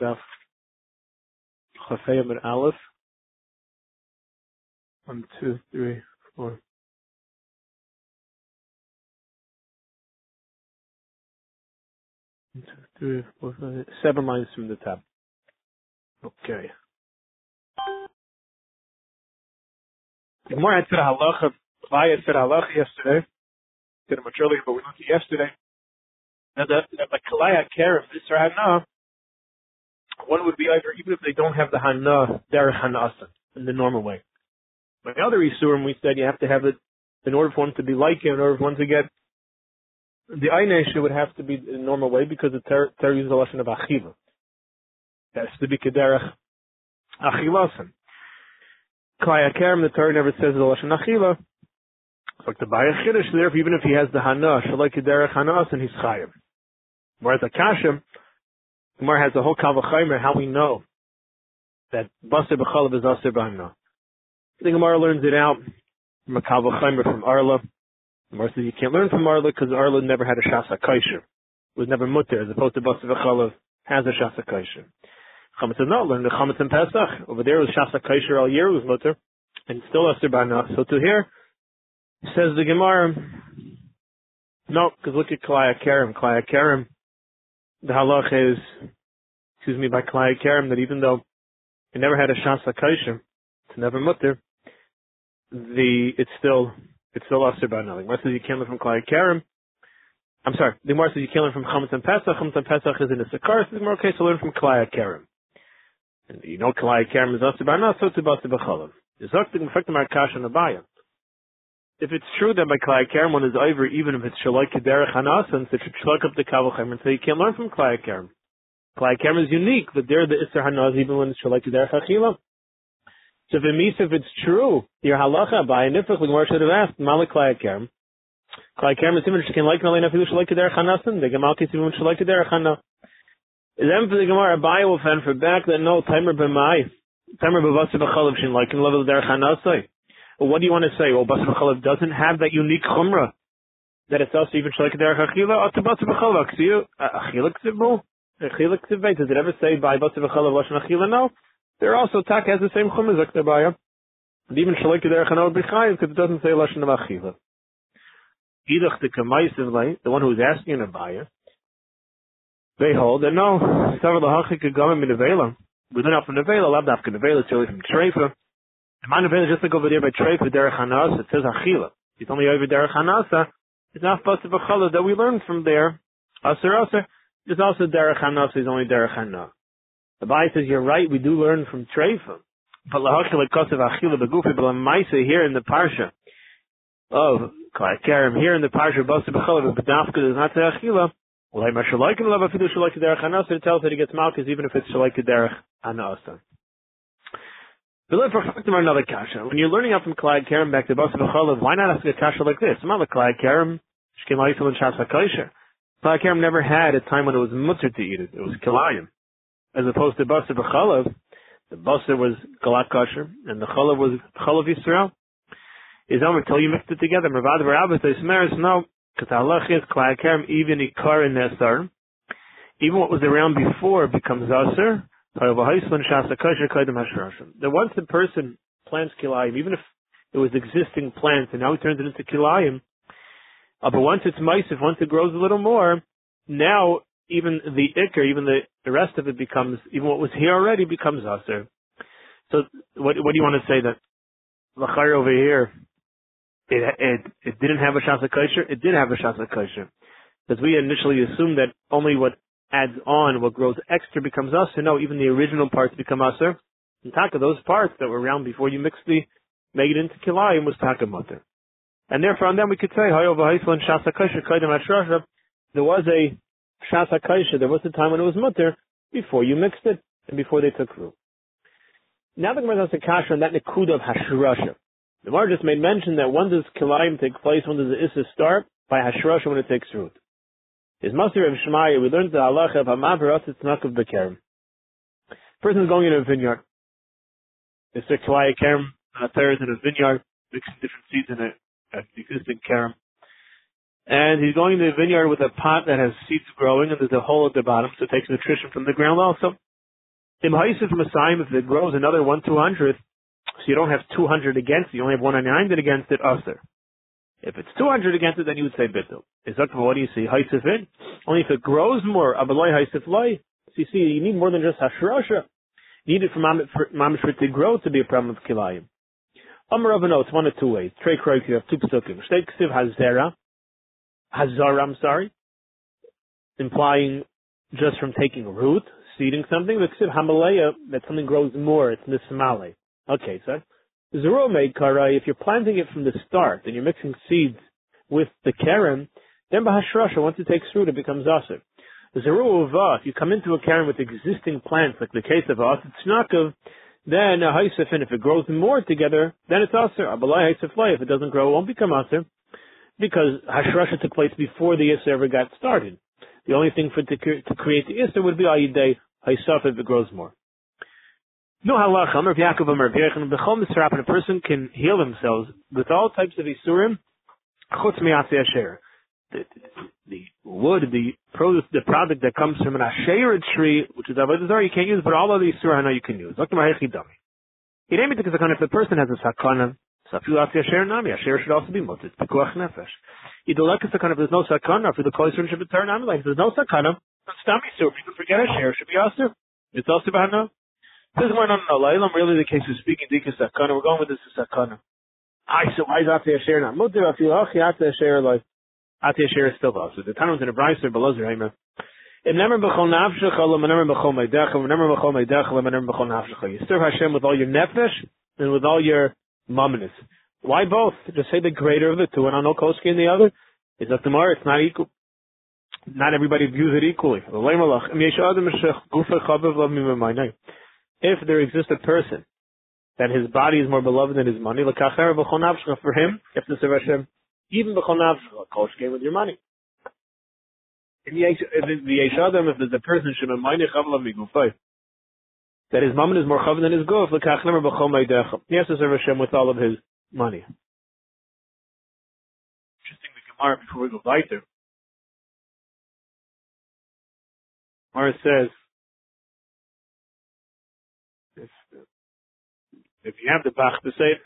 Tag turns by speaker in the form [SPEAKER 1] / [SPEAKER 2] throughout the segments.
[SPEAKER 1] Daf. Chafayim and Aleph. One, two, three, four. One, two, three, four, five, seven lines from the top. Okay. The Gemara had said halacha, Vaya said halacha yesterday. Did it much earlier, but we looked at yesterday. Now that the Kalaya care of this or Hana, one would be either, even if they don't have the Hana, they're Hanasa in the normal way. But the other Isurim, we said you have to have it in order for one to be like it, in order for one to get the Einesha would have to be the normal way because the Ter uses the lesson of Achiva. That has to be Kederach Achilasan. Klaya Kerem, the Torah never says the Lashon Achila. Like the Bayach Chiddush, therefore, even if he has the Hana, Shalai Kederech Hanas, and he's Chayiv. Whereas the Kashim, Gemara has the whole Kavachaymer, how we know that Basar B'chalav is Asir B'Hana. The Gemara learns it out from a Kavachaymer from Arla. Gemara says you can't learn from Arla because Arla never had a Shasa Kaisher. It was never mutter, as opposed to Basar B'chalav has a Shasa Kaisher. Chametz is not learned the Chametz in Pesach. Over there was Shasa Kaisher all year, was mutter, and still Asir B'Hana. So to here, says the Gemara, no, because look at Klaya Karim. Klaya Karim, the halach is, excuse me, by Klaya Karim, that even though it never had a Shasa Kaisher, it's never mutter, the, it's still, it's still Asir B'Hana. The Gemara says you can't learn from Klaya Karim. I'm sorry, the Gemara says you can't learn from Chametz and Pesach. Chametz and Pesach is in the Sakar, so the Gemara, okay, so learn from Klaya Karim. And you know Klaya Karim is Asir B'Hana, so it's B'Chalav. The Zoktik, in fact, the Markash and Abaya if it's true that by Klai Kerem one is over, even if it's Shalai Kederech Hanasan, so it should shluk up the Kavachim and say you can't learn from Klai Kerem. Klai Kerem is unique, but there the Isser Hanaz even when it's Shalai Kederech Achila. So if it's true, your halacha by Nifach, the Gemara should have asked, Malik Klai Kerem. Klai Kerem is even she can like Nalina Filu Shalai Kederech Hanasan, the Gemal Kis even Shalai Kederech Hana. Then for the Gemara, Abai will fend for back that no, Timer B'mai, Timer B'vasa B'chalav Shin like in level Derech Hanasai. Eh? Well, what do you want to say? Well, Basar B'chalav doesn't have that unique chumrah that it's also even Shalek Derech Achila or to Basar B'chalav. Uh, Achila Ksivu? Achila Ksivay? Does it ever say by Basar B'chalav Lashon Achila? No. There are also Tak has the same chumrah Zakter Baya. And even Shalek Derech Hanor B'chayiv because it doesn't say Lashon Achila. Idach the Kamaisim, the one who's asking in Abaya, they hold that no, several the Hachik Gamim in Nevela. We don't have from Nevela, Labdaf Nevela, it's really from Treifa. The man of just like over there by Treif with Derech Hanas, it says Achila. It's only over Derech Hanasa. It's not Basa B'chala that we learned from there. Aser Aser. There's also Derech Hanas is only Derech Hanas. The Bible says you're right, we do learn from Treifa. But Lahachil Kosev Achila Begufi, but Lamaisa here in the Parsha of Kerem, here in the Parsha of Basa B'chala, but Dafka does not say Achila. Well, I Mashalaik and Lava Fidu Derech Hanas, it tells that he gets Malchus even if it's Shalaik Derech Hanasa. When you're learning out from Klai Kerem back to Basa B'chalav, why not ask a kasha like this? I'm not a Klai Kerem. Shkim Aisel and Shas HaKosher. Klai Kerem never had a time when it was mutter to eat it. It was Kilayim. As opposed to Basa B'chalav, the Basa was Galat Kosher, and the Chalav was Chalav Yisrael. Is Omer till you mixed it together? Mervad Barabbas, they smears, no. Because Allah is Klai Kerem, even Ikar in Nesar. Even what was around before becomes Asr that once the person plants kilayim, even if it was existing plants and now he turns it into kilayim, uh, but once it's if once it grows a little more, now even the ikr, even the, the rest of it becomes, even what was here already becomes aser. So what, what do you want to say that lachar over here, it, it, it didn't have a shasa kosher? It did have a shasa kosher. Because we initially assumed that only what adds on, what grows extra becomes usher. No, even the original parts become usher. And taka, those parts that were around before you mixed the, make it into kilayim was taka mutter. And therefore on them we could say, there was a shasa kasha, there was a time when it was mutter before you mixed it and before they took root. Now the Gemara has a kasha on that nekuda of hashrasha. The Gemara just made mention that when does kilayim take place, when does the issa start? By hashrasha when it takes root. Is Master of Shemaya, we learned the halacha of Hamav it's not of the Kerem. Person is going in a vineyard. It's a Kwaya Kerem, a third in a vineyard, mixing different seeds in a, a uh, existing Kerem. and he's going to a vineyard with a pot that has seeds growing, and there's a hole at the bottom, so it takes nutrition from the ground also. Im Haisif Masayim, if it grows another one two hundredth, so you don't have two hundred against it, you only have one ninety nine against it, Usher. If it's two hundred against it, then you would say bitul. Is that what do you see? Haisif in? Only if it grows more, Haisif Loi. So you see, you need more than just Hashrasha. You need it for Mamish for it to grow to be a problem of Kilayim. Amar Avano, it's one of two ways. Trey Kroik, you have two psukim. Shtei Ksiv Hazera, Hazara, I'm sorry, implying just from taking root, seeding something. The Ksiv Hamalaya, that something grows more, it's Nismale. Okay, so Zerome Kara, if you're planting it from the start and you're mixing seeds with the Karen, then Bahashrasha, once it takes root, it becomes Asir. Zeruva, if you come into a Karen with existing plants, like the case of Asir Tznakov, then a Haisifin, if it grows more together, then it's Asir. Abalai Haisiflai, if it doesn't grow, it won't become Asir, because Hashrasha took place before the Isser ever got started. The only thing for to, to create the Isser would be Ayidei Haisaf if it grows more. No halacha, Amr Yaakov Amr Birchen, Bechol Misrap, a person can heal themselves with all types of Isurim, Chutz Mi'atzi Asher. The, the wood, the produce, the product that comes from an Asher tree, which is Avodah Zarah, you can't use, but all of the Isurim I know you can use. Dr. Mahechi Dami. It ain't because if the person has a sakana, Safiu Atzi Asher Nami, Asher should also be muted. Pekuach Nefesh. Idolek is sakana, if there's no sakana, for the Koisrin should be turned like if there's no sakana, Stami Sur, you can forget Asher, should be also. It's also Bahana. This is no, no, Lailam really the case of speaking Dika Sakana. We're going with this Sakana. I so why is Ati Asher not? Mutter Afi Achi Ati Asher like Ati Asher is still also. The Tanum's in a Brycer below Zeraimer. Im nemer b'chol nafshecha, lo nemer b'chol meidecha, lo nemer b'chol meidecha, lo nemer b'chol nafshecha. You serve Hashem with all your nefesh and with all your mumminess. Why both? Just say the greater of the two and on no koski in the other. Is that tomorrow? It's not equal. Not everybody views it equally if there exists a person that his body is more beloved than his money, for him, if the Hashem, even koshke with your money. If the Yeshadam, if there's a person that his mammon is more chav than his guf, he has to serve Hashem with all of his money. Interesting the Gemara before we go weiter. Gemara says, if you have the Bach to say,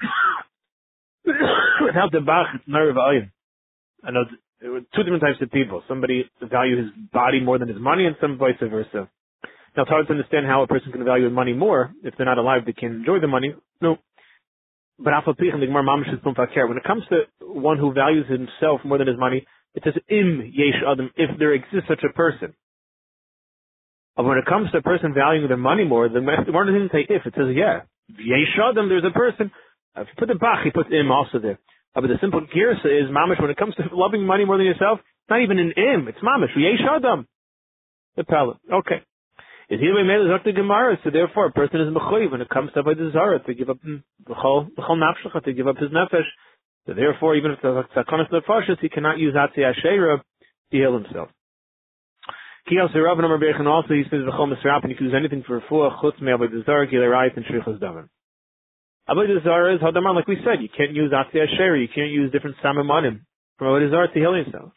[SPEAKER 1] without the Bach, it's nerve ayin. I know there were two different types of people. Somebody value his body more than his money, and some vice versa. Now it's hard to understand how a person can value money more if they're not alive. They can enjoy the money. No, but when it comes to one who values himself more than his money, it says im yesh adam if there exists such a person. But when it comes to a person valuing their money more, the one doesn't say if, it says yeah. Yeshadam, there's a person. If you put the bach, he puts im also there. Uh, but the simple girsa is mamish. When it comes to loving money more than yourself, it's not even an im. It's mamish. Yeshadam. The palate. Okay. Is he the Gemara? So therefore, a person is mechoy when it comes to avodah zara to give up the whole nafshecha to give up his nefesh. So therefore, even if the sakonis nefashis, he cannot use atzi ashera to heal himself. Kiyos Rav number Bechan also he says v'chol misrap and you can use anything for refuah chutz me avodah zara gilerayit and shrichas daven. Avodah zara is hadamar like we said you can't use atzi ashera you can't use different samamonim from avodah zara to heal yourself.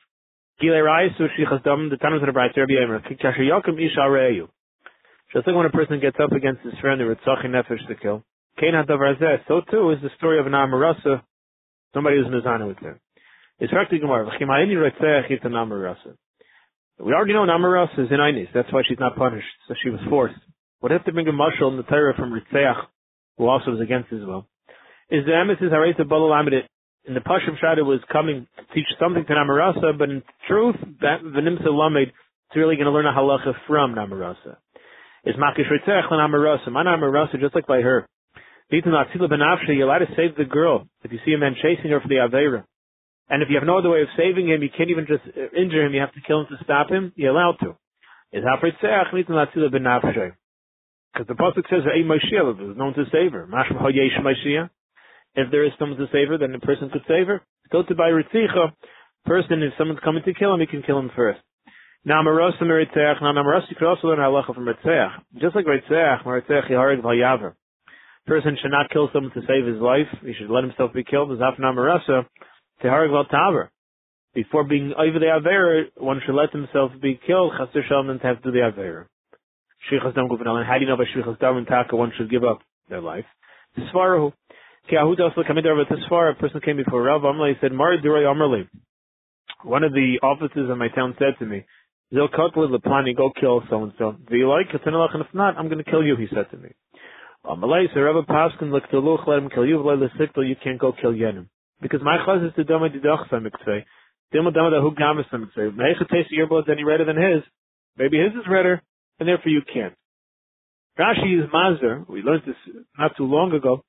[SPEAKER 1] Gilerayit so shrichas daven the tanus of the bright Rabbi Yemer kasher yakum isha reyu. Just like when a person gets up against his friend with tzachim nefesh to kill. Kain hadavar so too is the story of an amarasa somebody who's mizana with him. It's practically Gemara. V'chimayini rotzeh chit an. We already know Namaras is in Einis. That's why she's not punished. So she was forced. Would have to bring a mushal in the Torah from Ritzeach, who also was against Israel. Is the emesis Hareta Balalamid in the Pashim Shada was coming to teach something to Namarasa, but in truth, that Venimsa Lamed is really going to learn a halacha from Namarasa. Is Makish Ritzeach Namarasa. My Namarasa, just like by her. You're allowed to save the girl if you see a man chasing her for the Aveira. And if you have no other way of saving him, you can't even just uh, injure him. You have to kill him to stop him. You're allowed to. Because the pasuk says, "Ei there's no one to save her. If there is someone to save her, then the person could save her. Go to buy ritzicha. Person, if someone's coming to kill him, he can kill him first. Now, Marosa Meritzeach. Now, Marosa, you could also learn halacha from Ritzeach. Just like Ritzeach, Meritzeach Yaharig Vayaver. Person should not kill someone to save his life. He should let himself be killed. There's half Teharig Taver. before being over the Avera, one should let himself be killed, Chasir Shalom, and have to the Avera. Shvichas Dam Gufanel, how do you know by Shvichas Dam and Taka one should give up their life? Tisvarahu. Ki Ahud also coming over to Tisvara, a person came before Rav Amalei, said, Mar Duray Amalei. One of the officers in my town said to me, Zil Kotler Leplani, go kill so and so. Do you like it? And if not, I'm going to kill you, he said to me. Amalei, so Rabbi Paskin, look to Luch, let him kill you, let the you can't go kill Yenim. Because my chaz is to Doma Didach Samikzvei. Dima Doma the Hug Gamas Samikzvei. Mecha taste of your blood any redder than his. Maybe his is redder, and therefore you can't. Rashi is Mazer. We learned this not too long ago.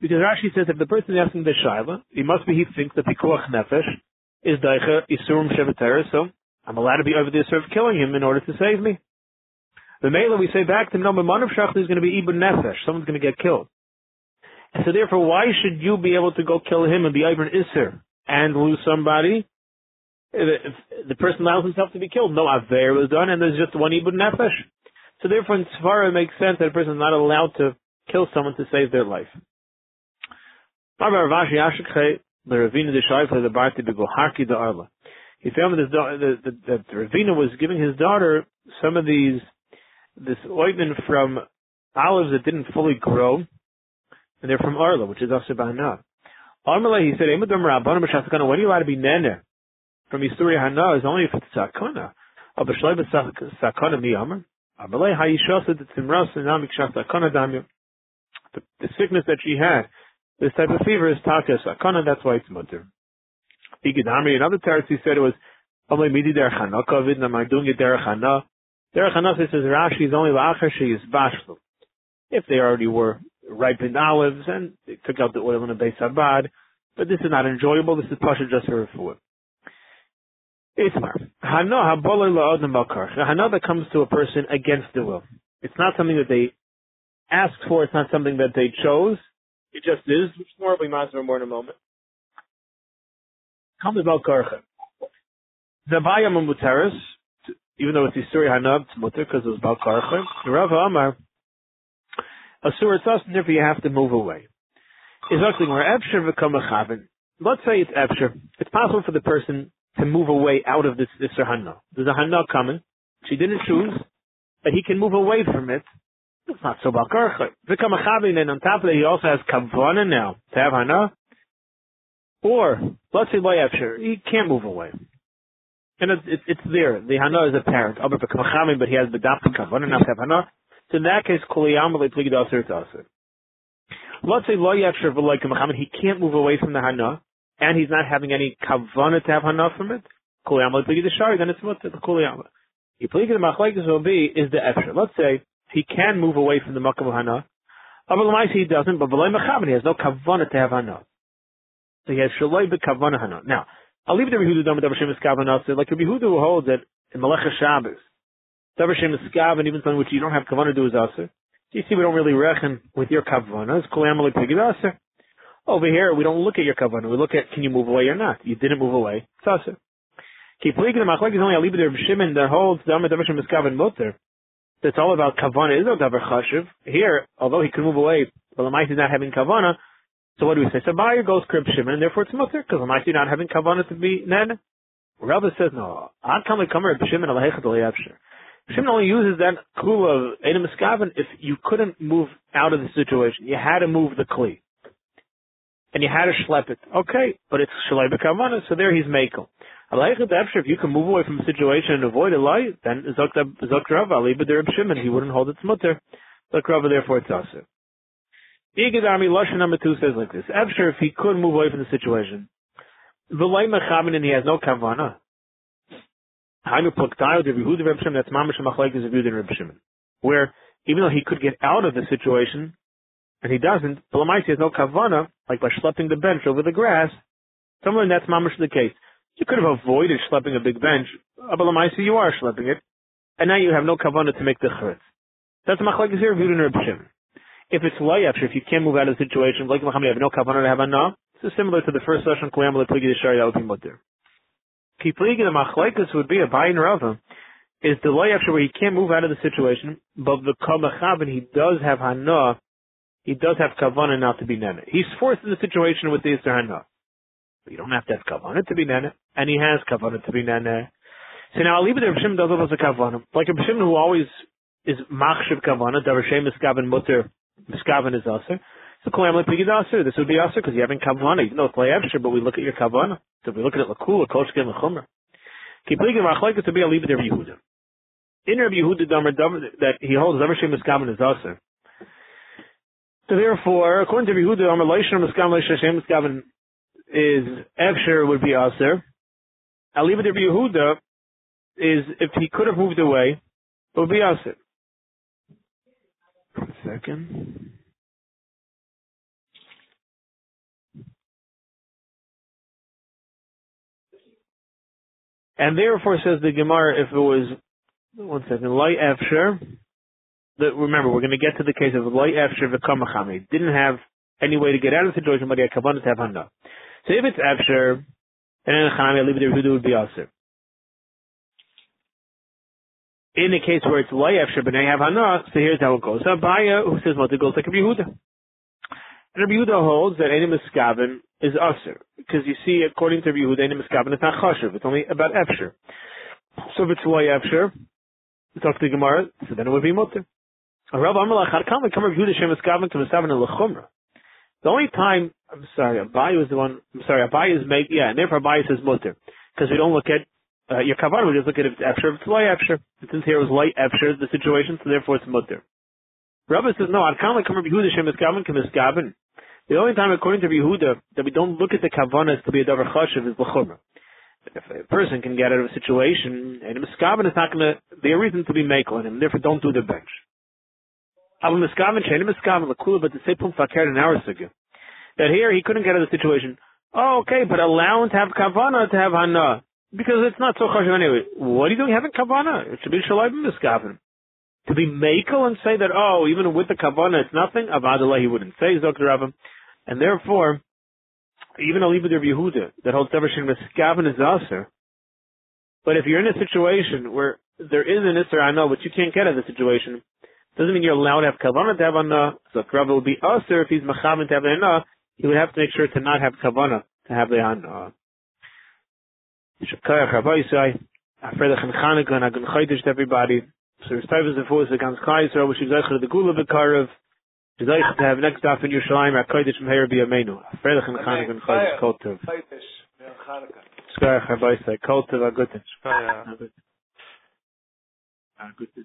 [SPEAKER 1] Because Rashi says if the person is asking the Shaila, he must be, he thinks that Pikuach Nefesh is Daicha Isurum Shevetera, so I'm allowed to be over the Isur of killing him in order to save me. The Mela, we say back to no, Manav Shachli is going to be Ibn Nefesh. Someone's going to get killed. So therefore, why should you be able to go kill him and be Ibn Isser and lose somebody? If the person allows himself to be killed, no Aver was done, and there's just one Ibn Nefesh. So therefore, in Svara, it makes sense that a person is not allowed to kill someone to save their life. He found that, that, that Ravina was giving his daughter some of these this ointment from olives that didn't fully grow, and they're from Arla, which is also Bahana. Armala, he said, when are you allowed to be nene from Yisuri Hana is only if it's sakana. Aber shloibe sakana mi amr. Armala, ha yishosed and namik shas sakana damyu. The sickness that she had, this type of fever is taka sakana, that's why it's mutter. Igidami, another he said it was, only midi der chana kovid, am I doing it der chana? Derech Hanafi says Rashi is only la'achar is bashlu. If they already were ripened olives and they took out the oil in a base abad, but this is not enjoyable. This is pasha just for food. Ismar. Hana. Hana that comes to a person against the will. It's not something that they asked for. It's not something that they chose. It just is. Which more we might more in a moment. Come to balkarcha. Zabaya mumuteris even though it's Isuri Hanab, it's mutter because it was Bal Karcha. Rav Amar, Asur and therefore you have to move away. Is actually where Ebsher become a Chavin. Let's say it's Ebsher. It's possible for the person to move away out of this Isur Hanab. There's a Hanab coming. She didn't choose, but he can move away from it. It's not so Bal Karcha. Become a Chavin, and on top of that, he also has Kavana now to have Hanab. Or, let's say by Ebsher, he can't move away. And it's, it's, it's there. The hana is apparent. but he has the dafka kavan enough to have hana. So in that case, kuliyam pligid aser aser. Let's say lo yafsher v'loy kamachamim. He can't move away from the hana, and he's not having any kavana to have hana from it. Kuliyam pligid shari. Then it's what the kuliyam. The pligid machlekes will be is the efsher. Let's say he can move away from the makam hana. But he doesn't. But v'loy mechavim. He has no kavana to have hana. So he has shaloi kavana hana. Now. I'll leave it to Rehuda Dama Davar Shem Eskav Like Rehuda who holds that in Malecha Shabbos, Davar Shem Eskav and even something which you don't have Kavanah do is Aser. You see, we don't really reckon with your Kavanah. It's Kolayam Pigid Aser. Over here, we don't look at your Kavanah. We look at can you move away or not. You didn't move away. It's Aser. Keep leaking the Machlek is only leave it to Shimon that holds Davar Shem Eskav and Mutter. That's all about Kavanah. Is no Davar Chashiv. Here, although he could move away, but the mice is not having Kavanah, so what do we say? So buyer goes krib shimon, and therefore it's mutter because I'm actually not having kavanah to be nen. Rabbi says no. Ad kam lekamer shimon alehechet aliyavsher. Shimon only uses that clue of edom eskaven if you couldn't move out of the situation. You had to move the kli. And you had to schlep it. Okay, but it's shalai bekavana, so there he's makel. If you can move away from the situation and avoid a lie, then zok Rav ali, but there Shimon, he wouldn't hold its mutter. Zok Rav, therefore it's also. Igid Army Lashon number two says like this. Abshir, if he could move away from the situation, V'lay mechamin and he has no kavana. Where, even though he could get out of the situation, and he doesn't, Balamaisi has no kavana, like by schlepping the bench over the grass, somewhere that's mamash the case. You could have avoided schlepping a big bench, uh, but Balamaisi you are schlepping it, and now you have no kavana to make the chutz. That's machlaik is here in Reb Shimon. If it's layafshir, if you can't move out of the situation, like Muhammad, you have no kavanah to have anah, this is similar to the first session, Kuyam Pligi Shari, be mutter. Kipligi, the machlaikas would be a bayin rava, is the layafshir where he can't move out of the situation, but the kabachavin, he does have hana, he does have kavanah now to be nene. He's forced in the situation with the Yisr hana. But you don't have to have kavanah to be nene. and he has kavanah to be nene. So now it there. B'Shim does it as a kavanah. Like a B'Shim who always is machshav kavanah, davar shem miskaven mutter, miskaven is aser. So kolam lepigid aser. This would be aser because you haven't kavanah, even though it's layavshir, but we look at your kavanah. So we look at it lakul, koshkin, lachumer. Keep ligin machlekes to be a leave it Yehuda. In Rabbi Yehuda that he holds davar shem miskaven is aser. So therefore, according to Yehuda, Amar Leishon Miskaven Leishon Hashem Miskaven is Efsher would be Aser. Aliva de Yehuda is if he could have moved away, it would be Aser. One second. And therefore, says the Gemara, if it was one second, light Efsher, remember we're going to get to the case of light Efsher v'kamachami. Didn't have any way to get out of the situation, but he had kavanah to have hana. So if it's Efsher, then in Chami, leave it would be Aser. In the case where it's Lay Efsher, but they have Hana, so here's how it goes. So Abaya, who says Mother, goes like a Yehuda. And Rabbi Yehuda holds that any Miskaven is Aser. Because you see, according to Yehuda, is not Chashiv. It's only about Efsher. So if it's Lay Efsher, we talk to the Gemara, so then it would be Mutter. To? The only time, I'm sorry, Abai was the one, I'm sorry, Abai is make, yeah, and therefore Abai says mutter. Because we don't look at, uh, your kavar, we just look at if it's efsher, if it's light efsher. Since here it was light efsher, the situation, so therefore it's mutter. Rabbi says, no, kind of come Yehuda Shem Eskaven, Kim Eskaven. The only time, according to Yehuda, that we don't look at the kavanas to be a davar chashiv is l'chumra. If a person can get out of a situation, and a Miskaven is not going to be a reason to be makel on him, therefore don't do the bench. Aber miskaven shein miskaven lakula, but the same point fakir an hour ago. That here he couldn't get out of the situation. Oh, okay, but allow him to have kavana to have hana because it's not so chashiv anyway. What are you doing having kavana? It should be shalayim miskaven. To be makel and say that oh, even with the kavana it's nothing. Avadallah he wouldn't say Dr. Rabbim, and therefore even a of Yehuda that holds everything miskaven is aser. But if you're in a situation where there is an isser, I know, but you can't get out of the situation, doesn't mean you're allowed to have kavanah to have anah. So Rabbi will be usher if he's mechavan to have anah. He would have to make sure to not have kavanah to have the anah. Rabbi and and to everybody. So is the force against Yisrael, which is the Gula. To have next off in Yerushalayim, HaKaydish from Heir B'Yameinu. Afredach and Chanukah and Chaydish Kol Tov. Shkayach Rabbi Yisai. Kol Tov Agutin. Shkayach. Agutin.